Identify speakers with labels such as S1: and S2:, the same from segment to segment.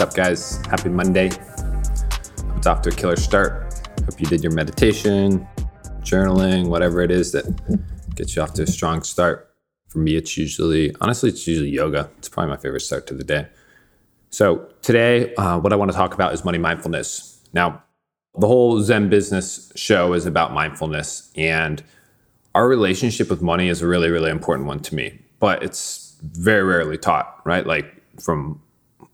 S1: What's up, guys? Happy Monday. It's off to a killer start. Hope you did your meditation, journaling, whatever it is that gets you off to a strong start. For me, it's usually, honestly, it's usually yoga. It's probably my favorite start to the day. So, today, uh, what I want to talk about is money mindfulness. Now, the whole Zen business show is about mindfulness, and our relationship with money is a really, really important one to me, but it's very rarely taught, right? Like, from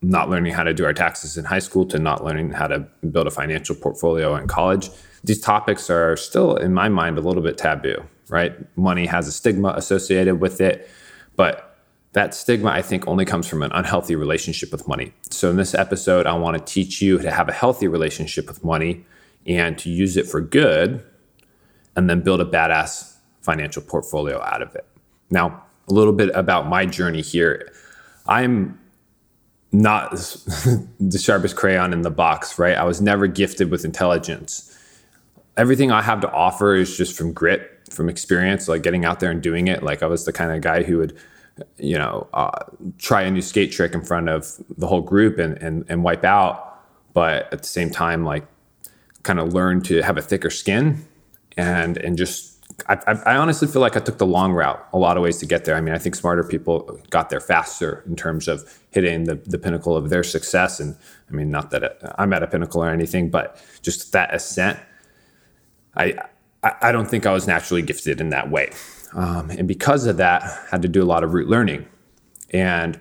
S1: not learning how to do our taxes in high school to not learning how to build a financial portfolio in college. These topics are still, in my mind, a little bit taboo, right? Money has a stigma associated with it, but that stigma, I think, only comes from an unhealthy relationship with money. So, in this episode, I want to teach you to have a healthy relationship with money and to use it for good and then build a badass financial portfolio out of it. Now, a little bit about my journey here. I'm not the sharpest crayon in the box, right? I was never gifted with intelligence. Everything I have to offer is just from grit, from experience, like getting out there and doing it. Like I was the kind of guy who would, you know, uh, try a new skate trick in front of the whole group and, and, and wipe out. But at the same time, like kind of learn to have a thicker skin and, and just I, I, honestly feel like I took the long route a lot of ways to get there. I mean, I think smarter people got there faster in terms of hitting the, the pinnacle of their success. And I mean, not that I'm at a pinnacle or anything, but just that ascent. I, I don't think I was naturally gifted in that way. Um, and because of that, I had to do a lot of root learning. And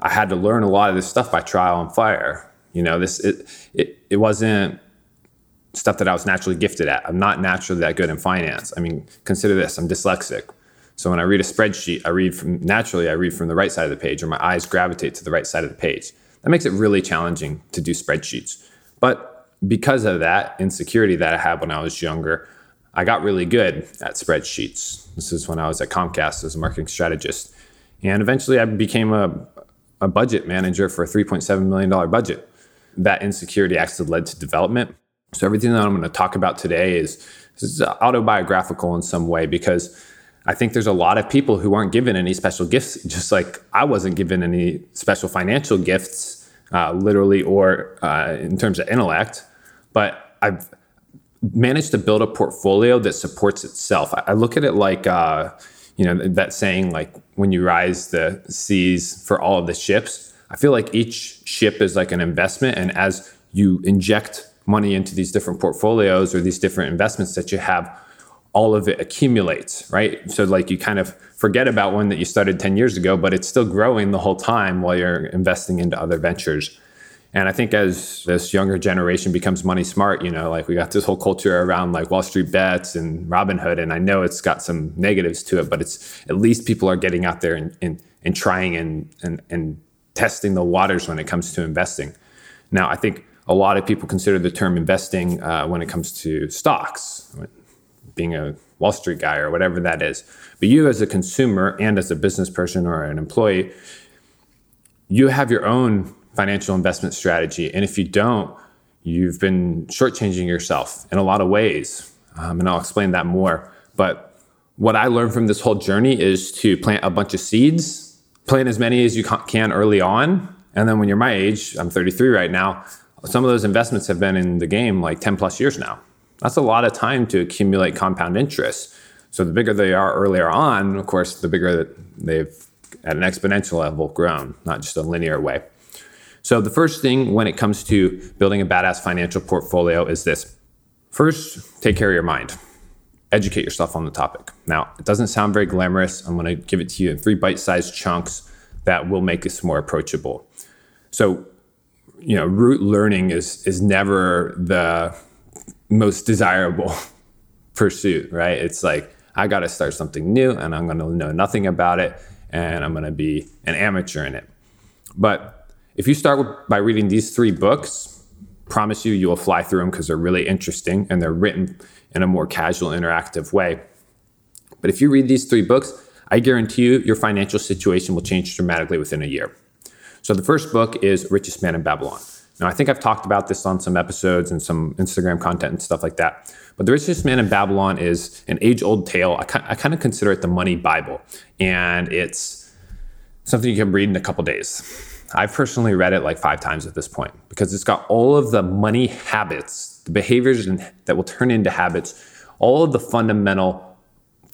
S1: I had to learn a lot of this stuff by trial and fire. You know, this it, it, it wasn't stuff that I was naturally gifted at. I'm not naturally that good in finance. I mean, consider this: I'm dyslexic. So when I read a spreadsheet, I read from naturally. I read from the right side of the page, or my eyes gravitate to the right side of the page. That makes it really challenging to do spreadsheets. But because of that insecurity that I had when I was younger, I got really good at spreadsheets. This is when I was at Comcast as a marketing strategist, and eventually I became a, a budget manager for a 3.7 million dollar budget. That insecurity actually led to development so everything that I'm going to talk about today is, is autobiographical in some way because I think there's a lot of people who aren't given any special gifts, just like I wasn't given any special financial gifts, uh, literally or uh, in terms of intellect. But I've managed to build a portfolio that supports itself. I, look at it like, uh, you know, that saying, like when you rise the seas for all of the ships. I feel like each ship is like an investment, and as you inject money into these different portfolios or these different investments that you have, all of it accumulates, right? So like you kind of forget about one that you started 10 years ago, but it's still growing the whole time while you're investing into other ventures. And I think as this younger generation becomes money smart, you know, like we got this whole culture around like Wall Street bets and Robinhood. And I know it's got some negatives to it, but it's at least people are getting out there and, and, and trying and, and, and testing the waters when it comes to investing. Now, I think a lot of people consider the term investing uh, when it comes to stocks, being a Wall Street guy or whatever that is. But you, as a consumer and as a business person or an employee, you have your own financial investment strategy. And if you don't, you've been shortchanging yourself in a lot of ways. Um, and I'll explain that more. But what I learned from this whole journey is to plant a bunch of seeds, plant as many as you can early on. And then when you're my age, I'm 33 right now, some of those investments have been in the game like 10 plus years now. That's a lot of time to accumulate compound interest. So the bigger they are earlier on, of course, the bigger they've at an exponential level grown, not just a linear way. So the first thing when it comes to building a badass financial portfolio is this. First, take care of your mind. Educate yourself on the topic. Now, it doesn't sound very glamorous. I'm going to give it to you in three bite-sized chunks that will make this more approachable. So, you know, root learning is is never the most desirable pursuit, right? It's like I got to start something new and I'm going to know nothing about it and I'm going to be an amateur in it. But if you start with, by reading these three books, promise you you will fly through them because they're really interesting and they're written in a more casual, interactive way. But if you read these three books, I guarantee you your financial situation will change dramatically within a year. So the first book is Richest Man in Babylon. Now, I think I've talked about this on some episodes and some Instagram content and stuff like that. But The Richest Man in Babylon is an age old tale. I, I kind of consider it the money Bible. And it's something you can read in a couple days. I've personally read it like five times at this point because it's got all of the money habits, the behaviors that will turn into habits, all of the fundamental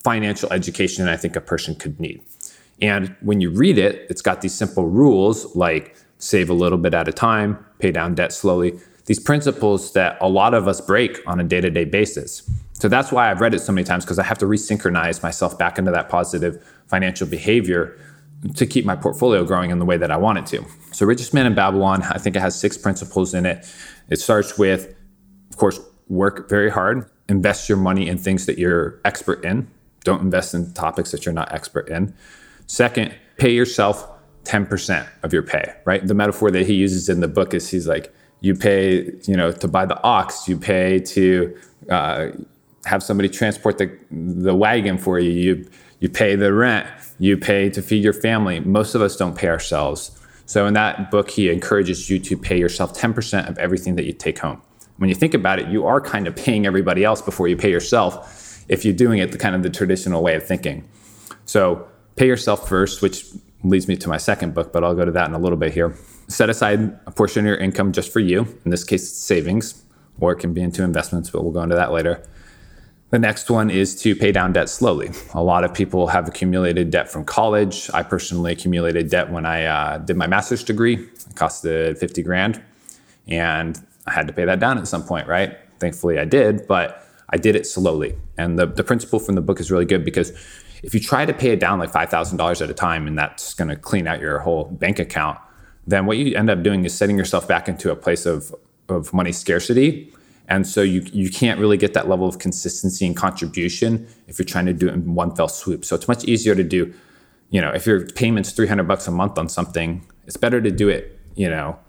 S1: financial education I think a person could need. And when you read it, it's got these simple rules like save a little bit at a time, pay down debt slowly, these principles that a lot of us break on a day to day basis. So that's why I've read it so many times because I have to resynchronize myself back into that positive financial behavior to keep my portfolio growing in the way that I want it to. So, Richest Man in Babylon, I think it has six principles in it. It starts with, of course, work very hard, invest your money in things that you're expert in. Don't invest in topics that you're not expert in. Second, pay yourself 10% of your pay, right? The metaphor that he uses in the book is he's like, you pay, you know, to buy the ox, you pay to uh, have somebody transport the, the wagon for you, you, you pay the rent, you pay to feed your family. Most of us don't pay ourselves. So in that book, he encourages you to pay yourself 10% of everything that you take home. When you think about it, you are kind of paying everybody else before you pay yourself if you're doing it the kind of the traditional way of thinking. So pay yourself first, which leads me to my second book, but I'll go to that in a little bit here. Set aside a portion of your income just for you. In this case, savings, or it can be into investments, but we'll go into that later. The next one is to pay down debt slowly. A lot of people have accumulated debt from college. I personally accumulated debt when I uh, did my master's degree. It costed 50 grand, and I had to pay that down at some point, right? Thankfully, I did, but I did it slowly. And the, the principle from the book is really good because if you try to pay it down like $5,000 at a time and that's going to clean out your whole bank account, then what you end up doing is setting yourself back into a place of, of money scarcity. And so you, you can't really get that level of consistency and contribution if you're trying to do it in one fell swoop. So it's much easier to do, you know, if your payment's 300 bucks a month on something, it's better to do it, you know,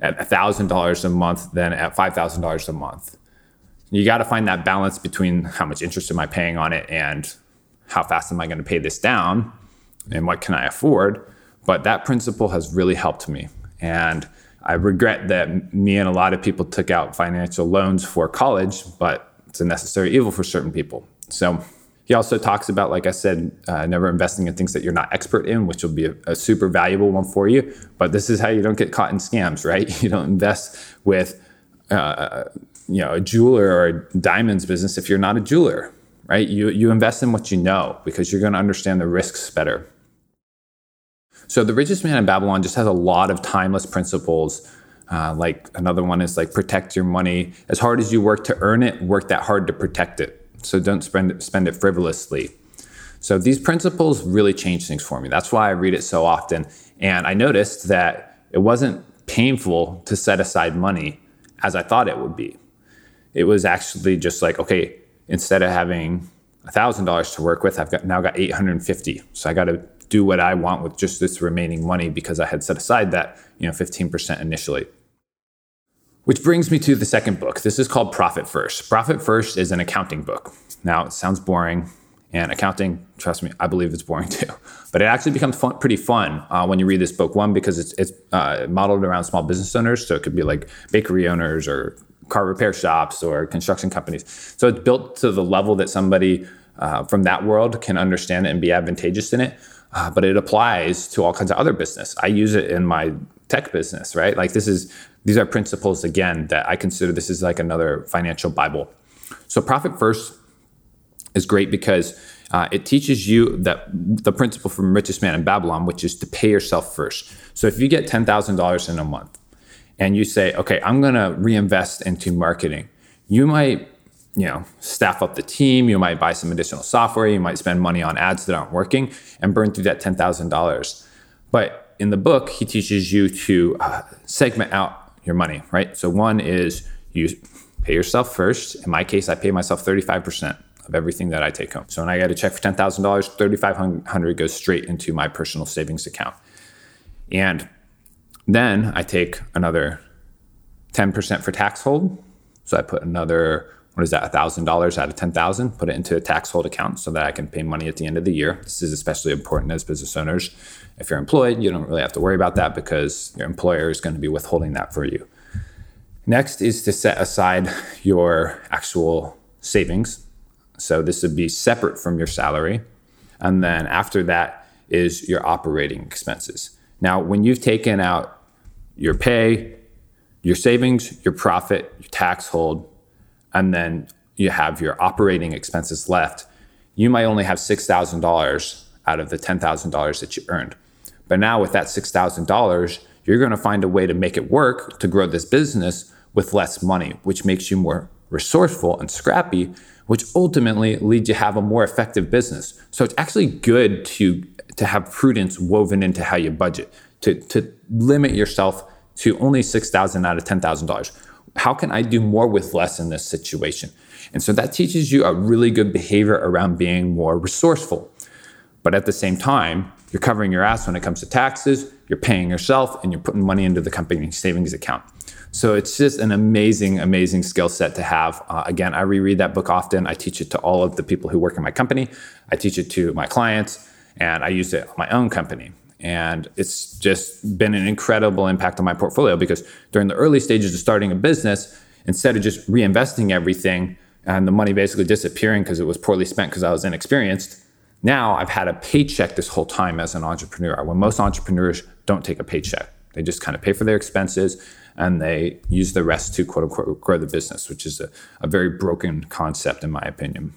S1: at $1,000 a month than at $5,000 a month. You got to find that balance between how much interest am I paying on it and how fast am I going to pay this down and what can I afford? But that principle has really helped me. And I regret that me and a lot of people took out financial loans for college, but it's a necessary evil for certain people. So he also talks about, like I said, uh, never investing in things that you're not expert in, which will be a, a, super valuable one for you. But this is how you don't get caught in scams, right? You don't invest with, uh, you know, a jeweler or a diamonds business if you're not a jeweler, right? You, you invest in what you know because you're going to understand the risks better. So the richest man in Babylon just has a lot of timeless principles. Uh, like another one is like protect your money as hard as you work to earn it, work that hard to protect it. So don't spend spend it frivolously. So these principles really change things for me. That's why I read it so often. And I noticed that it wasn't painful to set aside money as I thought it would be. It was actually just like, okay, instead of having $1,000 to work with, I've got now got 850. So I got to do what I want with just this remaining money because I had set aside that, you know, 15% initially. Which brings me to the second book. This is called Profit First. Profit First is an accounting book. Now, it sounds boring, and accounting, trust me, I believe it's boring too. But it actually becomes fun, pretty fun uh, when you read this book. One, because it's, it's uh, modeled around small business owners. So it could be like bakery owners or car repair shops or construction companies. So it's built to the level that somebody uh, from that world can understand it and be advantageous in it. Uh, but it applies to all kinds of other business. I use it in my tech business, right? Like this is these are principles again that I consider this is like another financial bible. So profit first is great because uh, it teaches you that the principle from richest man in Babylon, which is to pay yourself first. So if you get ten thousand dollars in a month, and you say, okay, I'm going to reinvest into marketing, you might, you know, staff up the team, you might buy some additional software, you might spend money on ads that aren't working and burn through that $10,000. But in the book, he teaches you to uh, segment out your money, right? So one is you pay yourself first. In my case, I pay myself 35% of everything that I take home. So when I get a check for $10,000, 3500 goes straight into my personal savings account. And Then I take another 10% for tax hold. So I put another, what is that, $1,000 out of 10,000, put it into a tax hold account so that I can pay money at the end of the year. This is especially important as business owners. If you're employed, you don't really have to worry about that because your employer is going to be withholding that for you. Next is to set aside your actual savings. So this would be separate from your salary. And then after that is your operating expenses. Now, when you've taken out your pay, your savings, your profit, your tax hold, and then you have your operating expenses left, you might only have $6,000 out of the $10,000 that you earned. But now with that $6,000, you're going to find a way to make it work to grow this business with less money, which makes you more resourceful and scrappy, which ultimately leads you to have a more effective business. So it's actually good to to have prudence woven into how you budget, to to limit yourself to only six thousand out of ten thousand dollars. How can I do more with less in this situation? And so that teaches you a really good behavior around being more resourceful. But at the same time, you're covering your ass when it comes to taxes, you're paying yourself, and you're putting money into the company savings account. So it's just an amazing, amazing skill set to have. Uh, again, I reread that book often. I teach it to all of the people who work in my company. I teach it to my clients, and I use it on my own company. And it's just been an incredible impact on my portfolio because during the early stages of starting a business, instead of just reinvesting everything and the money basically disappearing because it was poorly spent because I was inexperienced, now I've had a paycheck this whole time as an entrepreneur. When most entrepreneurs don't take a paycheck, they just kind of pay for their expenses and they use the rest to quote unquote grow the business, which is a, a very broken concept, in my opinion.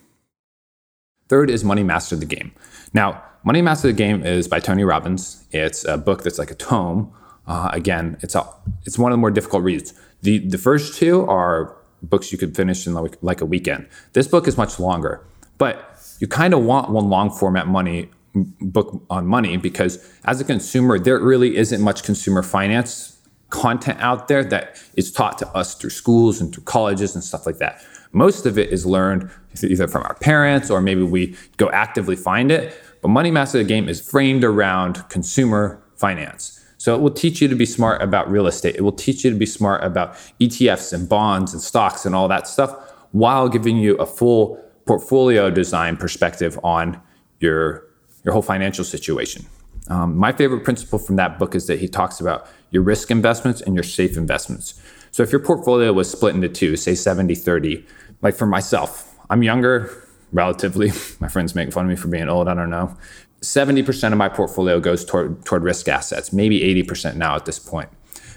S1: Third is Money Master the Game. Now, Money Master the Game is by Tony Robbins. It's a book that's like a tome. Uh, again, it's a, it's one of the more difficult reads. The the first two are books you could finish in like, like a weekend. This book is much longer, but you kind of want one long format money book on money because as a consumer, there really isn't much consumer finance content out there that is taught to us through schools and through colleges and stuff like that. Most of it is learned either from our parents or maybe we go actively find it. But Money Master the Game is framed around consumer finance. So it will teach you to be smart about real estate. It will teach you to be smart about ETFs and bonds and stocks and all that stuff while giving you a full portfolio design perspective on your, your whole financial situation. Um, my favorite principle from that book is that he talks about your risk investments and your safe investments. So if your portfolio was split into two, say 70 30, like for myself, I'm younger relatively. My friends make fun of me for being old. I don't know. 70% of my portfolio goes toward, toward risk assets, maybe 80% now at this point.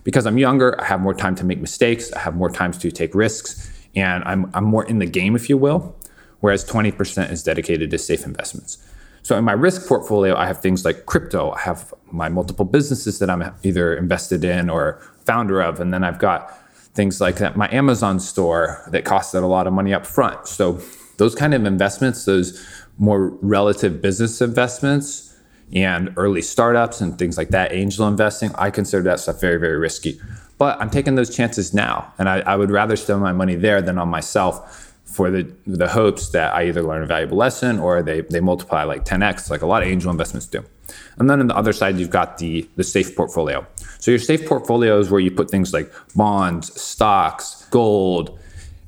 S1: Because I'm younger, I have more time to make mistakes, I have more time to take risks, and I'm, I'm more in the game, if you will. Whereas 20% is dedicated to safe investments. So in my risk portfolio, I have things like crypto. I have my multiple businesses that I'm either invested in or founder of, and then I've got things like that, my Amazon store that costed a lot of money up front. So those kind of investments, those more relative business investments and early startups and things like that, angel investing, I consider that stuff very, very risky. But I'm taking those chances now, and I, I would rather spend my money there than on myself for the the hopes that I either learn a valuable lesson or they they multiply like 10x, like a lot of angel investments do. And then on the other side, you've got the the safe portfolio. So your safe portfolio is where you put things like bonds, stocks, gold,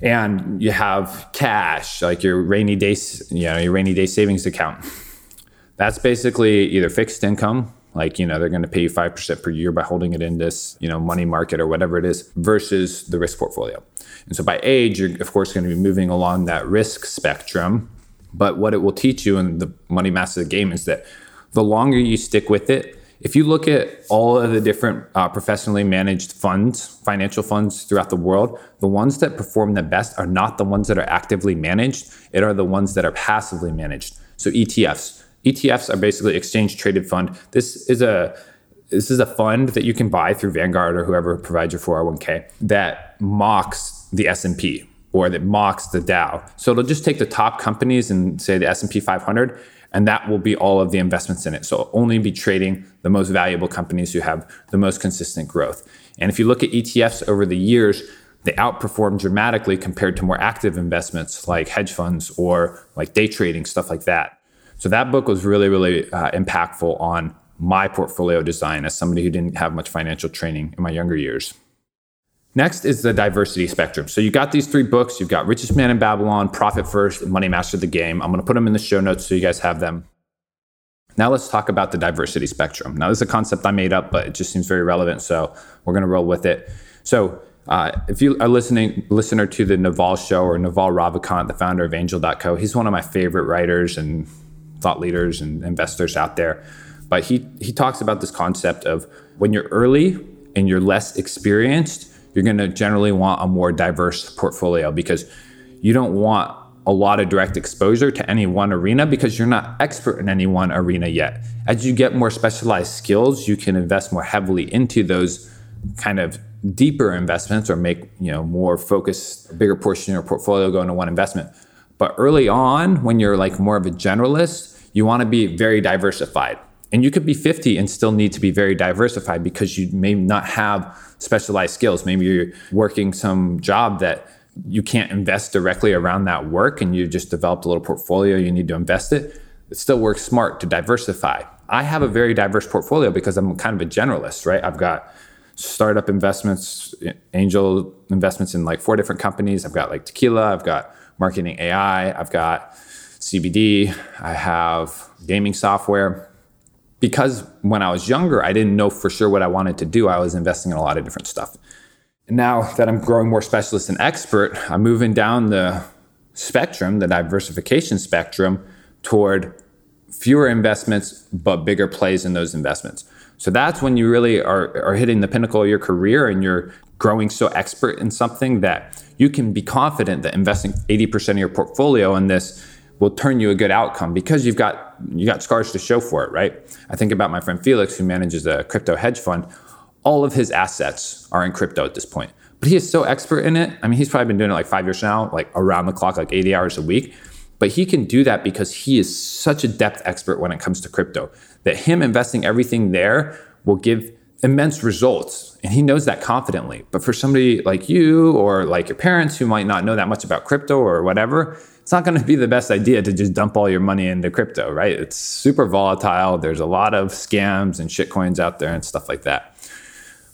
S1: and you have cash, like your rainy day, you know, your rainy day savings account. That's basically either fixed income, like you know they're going to pay you 5% per year by holding it in this you know money market or whatever it is versus the risk portfolio and so by age, you're of course going to be moving along that risk spectrum. But what it will teach you in the money master game is that the longer you stick with it, if you look at all of the different uh, professionally managed funds, financial funds throughout the world, the ones that perform the best are not the ones that are actively managed, it are the ones that are passively managed. So ETFs. ETFs are basically exchange traded fund. This is a this is a fund that you can buy through Vanguard or whoever provides your 401k that mocks the S&P or that mocks the Dow. So it'll just take the top companies and say the S&P 500 and that will be all of the investments in it. So it'll only be trading the most valuable companies who have the most consistent growth. And if you look at ETFs over the years, they outperform dramatically compared to more active investments like hedge funds or like day trading, stuff like that. So that book was really, really uh, impactful on my portfolio design as somebody who didn't have much financial training in my younger years. Next is the diversity spectrum. So you got these three books. You've got Richest Man in Babylon, Profit First, and Money Master the Game. I'm going to put them in the show notes so you guys have them. Now let's talk about the diversity spectrum. Now this is a concept I made up, but it just seems very relevant, so we're going to roll with it. So uh, if you are listening listener to the Naval Show or Naval Ravikant, the founder of Angel.co, he's one of my favorite writers and thought leaders and investors out there. But he he talks about this concept of when you're early and you're less experienced, you're going to generally want a more diverse portfolio because you don't want a lot of direct exposure to any one arena because you're not expert in any one arena yet. As you get more specialized skills, you can invest more heavily into those kind of deeper investments or make you know more focused bigger portion of your portfolio go into one investment but early on when you're like more of a generalist you want to be very diversified. And you could be 50 and still need to be very diversified because you may not have specialized skills. Maybe you're working some job that you can't invest directly around that work and you just developed a little portfolio you need to invest it. It still works smart to diversify. I have a very diverse portfolio because i'm kind of a generalist right? I've got startup investments, angel investments in like four different companies. I've got like tequila, I've got marketing AI, I've got CBD, I have gaming software. Because when I was younger, I didn't know for sure what I wanted to do. I was investing in a lot of different stuff. And now that I'm growing more specialist and expert, I'm moving down the spectrum, the diversification spectrum, toward fewer investments, but bigger plays in those investments. So that's when you really are, are hitting the pinnacle of your career and you're growing so expert in something that you can be confident that investing 80% of your portfolio in this will turn you a good outcome because you've got you got scars to show for it, right? I think about my friend Felix who manages a crypto hedge fund. All of his assets are in crypto at this point. But he is so expert in it. I mean, he's probably been doing it like 5 years now, like around the clock like 80 hours a week. But he can do that because he is such a depth expert when it comes to crypto that him investing everything there will give immense results. And he knows that confidently. But for somebody like you or like your parents who might not know that much about crypto or whatever, it's not going to be the best idea to just dump all your money into crypto, right? It's super volatile. There's a lot of scams and shitcoins out there and stuff like that.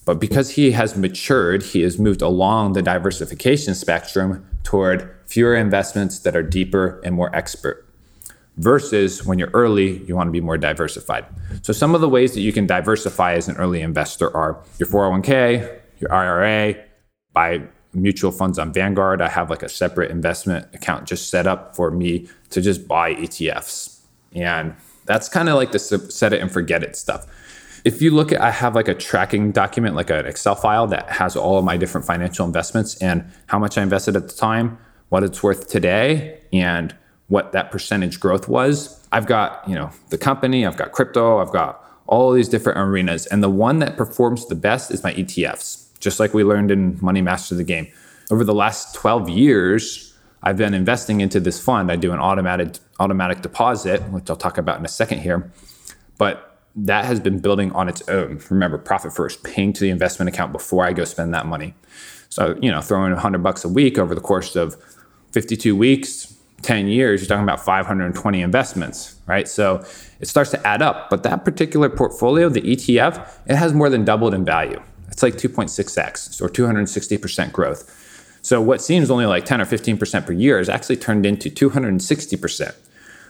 S1: But because he has matured, he has moved along the diversification spectrum toward fewer investments that are deeper and more expert. Versus when you're early, you want to be more diversified. So, some of the ways that you can diversify as an early investor are your 401k, your IRA, buy mutual funds on Vanguard. I have like a separate investment account just set up for me to just buy ETFs. And that's kind of like the set it and forget it stuff. If you look at, I have like a tracking document, like an Excel file that has all of my different financial investments and how much I invested at the time, what it's worth today, and what that percentage growth was. I've got, you know, the company, I've got crypto, I've got all these different arenas. And the one that performs the best is my ETFs, just like we learned in Money Master the Game. Over the last 12 years, I've been investing into this fund. I do an automatic automatic deposit, which I'll talk about in a second here. But that has been building on its own. Remember, profit first, paying to the investment account before I go spend that money. So, you know, throwing 100 bucks a week over the course of 52 weeks, 10 years, you're talking about 520 investments, right? So it starts to add up. But that particular portfolio, the ETF, it has more than doubled in value. It's like 2.6x or 260% growth. So what seems only like 10 or 15% per year is actually turned into 260%.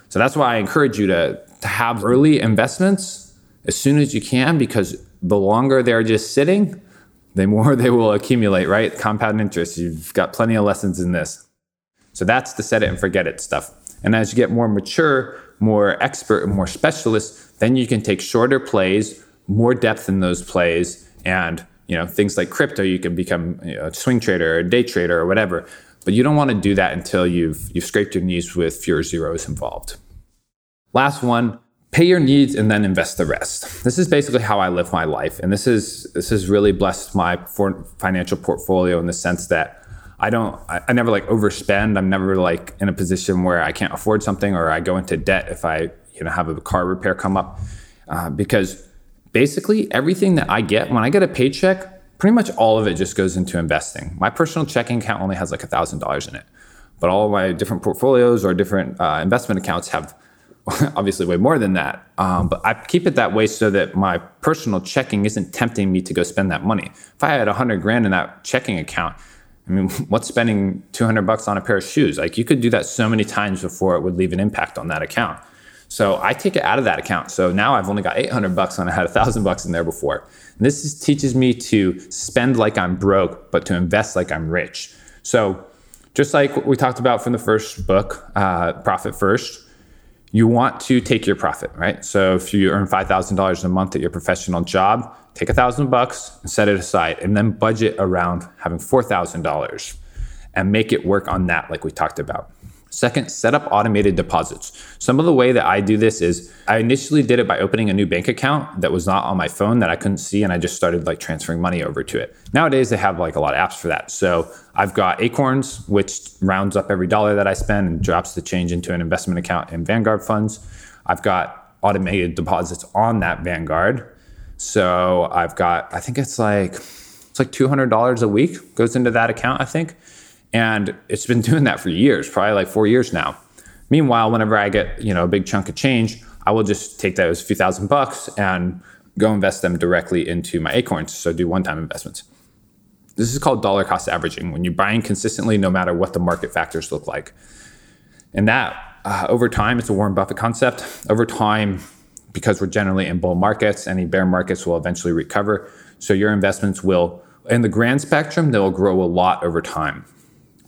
S1: So that's why I encourage you to, to have early investments as soon as you can because the longer they're just sitting, the more they will accumulate, right? Compound interest. You've got plenty of lessons in this. So that's the set it and forget it stuff. And as you get more mature, more expert, and more specialist, then you can take shorter plays, more depth in those plays, and you know things like crypto. You can become you know, a swing trader or a day trader or whatever. But you don't want to do that until you've you've scraped your knees with fewer zeros involved. Last one, pay your needs and then invest the rest. This is basically how I live my life, and this is this has really blessed my financial portfolio in the sense that I don't, I, I, never like overspend. I'm never like in a position where I can't afford something or I go into debt if I you know have a car repair come up, uh, because basically everything that I get when I get a paycheck, pretty much all of it just goes into investing. My personal checking account only has like a thousand dollars in it, but all of my different portfolios or different uh, investment accounts have obviously way more than that. Um, but I keep it that way so that my personal checking isn't tempting me to go spend that money. If I had a hundred grand in that checking account, I mean, what's spending 200 bucks on a pair of shoes? Like you could do that so many times before it would leave an impact on that account. So I take it out of that account. So now I've only got 800 bucks when I had a thousand bucks in there before. And this is, teaches me to spend like I'm broke, but to invest like I'm rich. So just like we talked about from the first book, uh, Profit First, you want to take your profit, right? So if you earn $5,000 a month at your professional job, take a thousand bucks and set it aside and then budget around having $4,000 and make it work on that, like we talked about. Second, set up automated deposits. Some of the way that I do this is I initially did it by opening a new bank account that was not on my phone that I couldn't see, and I just started like transferring money over to it. Nowadays, they have like a lot of apps for that. So I've got Acorns, which rounds up every dollar that I spend and drops the change into an investment account in Vanguard funds. I've got automated deposits on that Vanguard. So I've got, I think it's like, it's like $200 a week goes into that account, I think. And it's been doing that for years, probably like four years now. Meanwhile, whenever I get, you know, a big chunk of change, I will just take those few thousand bucks and go invest them directly into my acorns. So do one-time investments. This is called dollar cost averaging when you're buying consistently no matter what the market factors look like. And that uh, over time, it's a Warren Buffett concept. Over time, because we're generally in bull markets, any bear markets will eventually recover. So your investments will, in the grand spectrum, they'll grow a lot over time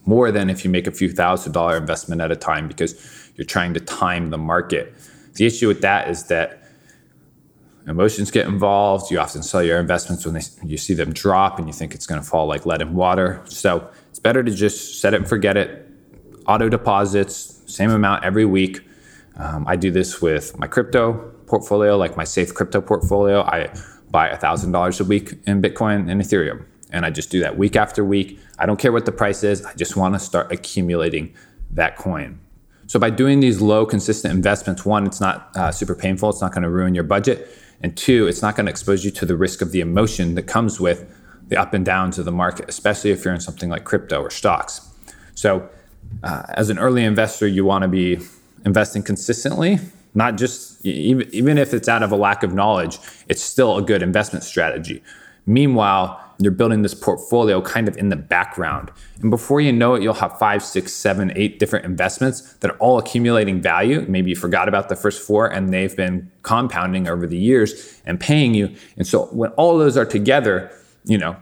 S1: more than if you make a few thousand dollar investment at a time because you're trying to time the market. The issue with that is that emotions get involved. You often sell your investments when they, you see them drop and you think it's going to fall like lead in water. So it's better to just set it and forget it. Auto deposits, same amount every week. Um, I do this with my crypto portfolio, like my safe crypto portfolio. I buy $1,000 a week in Bitcoin and Ethereum. And I just do that week after week. I don't care what the price is. I just want to start accumulating that coin. So by doing these low, consistent investments, one, it's not uh, super painful. It's not going to ruin your budget. And two, it's not going to expose you to the risk of the emotion that comes with the up and downs of the market, especially if you're in something like crypto or stocks. So uh, as an early investor, you want to be investing consistently, not just even, even if it's out of a lack of knowledge, it's still a good investment strategy. Meanwhile, you're building this portfolio kind of in the background. And before you know it, you'll have five, six, seven, eight different investments that are all accumulating value. Maybe you forgot about the first four and they've been compounding over the years and paying you. And so when all those are together, you know,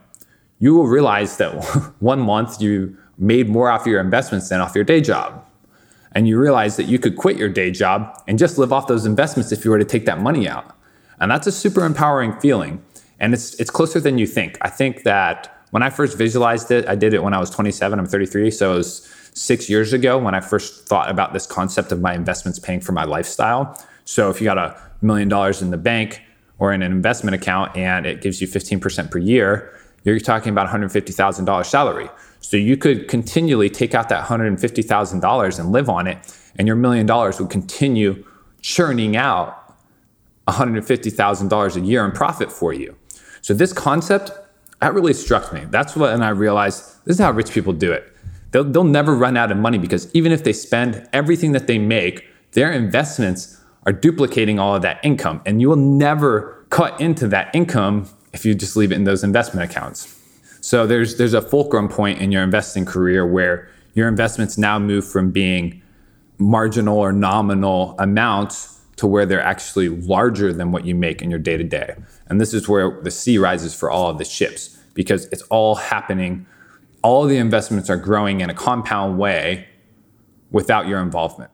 S1: you will realize that one month you made more off your investments than off your day job. And you realize that you could quit your day job and just live off those investments if you were to take that money out. And that's a super empowering feeling and it's it's closer than you think. I think that when I first visualized it, I did it when I was 27. I'm 33, so it was six years ago when I first thought about this concept of my investments paying for my lifestyle. So if you got a million dollars in the bank or in an investment account and it gives you 15% per year, you're talking about $150,000 salary. So you could continually take out that $150,000 and live on it, and your million dollars would continue churning out $150,000 a year in profit for you. So this concept, that really struck me. That's when I realized this is how rich people do it. They'll, they'll never run out of money because even if they spend everything that they make, their investments are duplicating all of that income. And you will never cut into that income if you just leave it in those investment accounts. So there's there's a fulcrum point in your investing career where your investments now move from being marginal or nominal amounts to where they're actually larger than what you make in your day to day. And this is where the sea rises for all of the ships because it's all happening. All the investments are growing in a compound way without your involvement.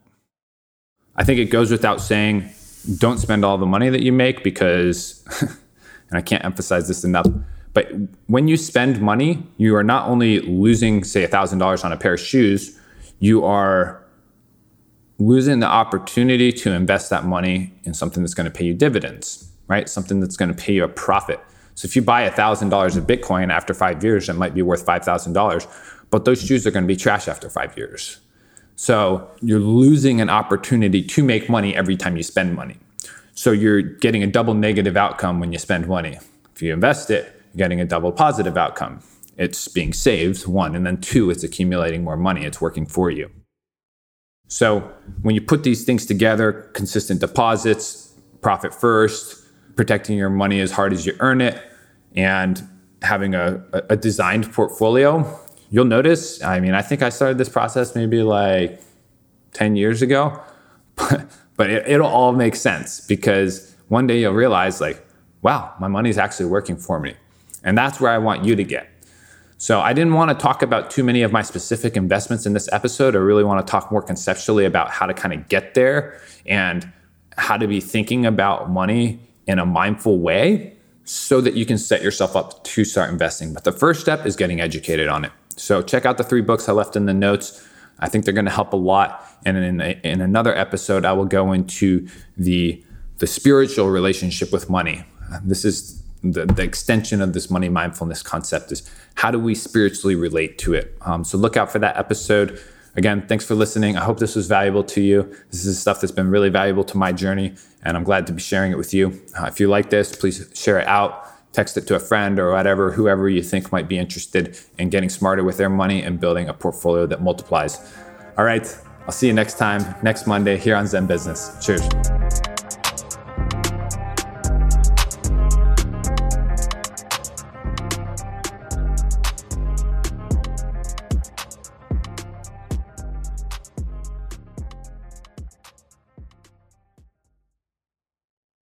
S1: I think it goes without saying don't spend all the money that you make because, and I can't emphasize this enough, but when you spend money, you are not only losing, say, $1,000 on a pair of shoes, you are losing the opportunity to invest that money in something that's going to pay you dividends, right? Something that's going to pay you a profit. So if you buy $1,000 of Bitcoin after five years, it might be worth $5,000, but those shoes are going to be trash after five years. So you're losing an opportunity to make money every time you spend money. So you're getting a double negative outcome when you spend money. If you invest it, getting a double positive outcome. It's being saved, one, and then two, it's accumulating more money. It's working for you. So when you put these things together, consistent deposits, profit first, protecting your money as hard as you earn it, and having a, a designed portfolio, you'll notice. I mean, I think I started this process maybe like 10 years ago, but, but it, it'll all make sense because one day you'll realize, like, wow, my money's actually working for me. And that's where I want you to get. So I didn't want to talk about too many of my specific investments in this episode. I really want to talk more conceptually about how to kind of get there and how to be thinking about money in a mindful way so that you can set yourself up to start investing. But the first step is getting educated on it. So check out the three books I left in the notes. I think they're going to help a lot. And in, in another episode, I will go into the the spiritual relationship with money. This is the, the extension of this money mindfulness concept is how do we spiritually relate to it? Um, so look out for that episode. Again, thanks for listening. I hope this was valuable to you. This is stuff that's been really valuable to my journey, and I'm glad to be sharing it with you. Uh, if you like this, please share it out, text it to a friend or whatever, whoever you think might be interested in getting smarter with their money and building a portfolio that multiplies. All right, I'll see you next time, next Monday here on Zen Business. Cheers.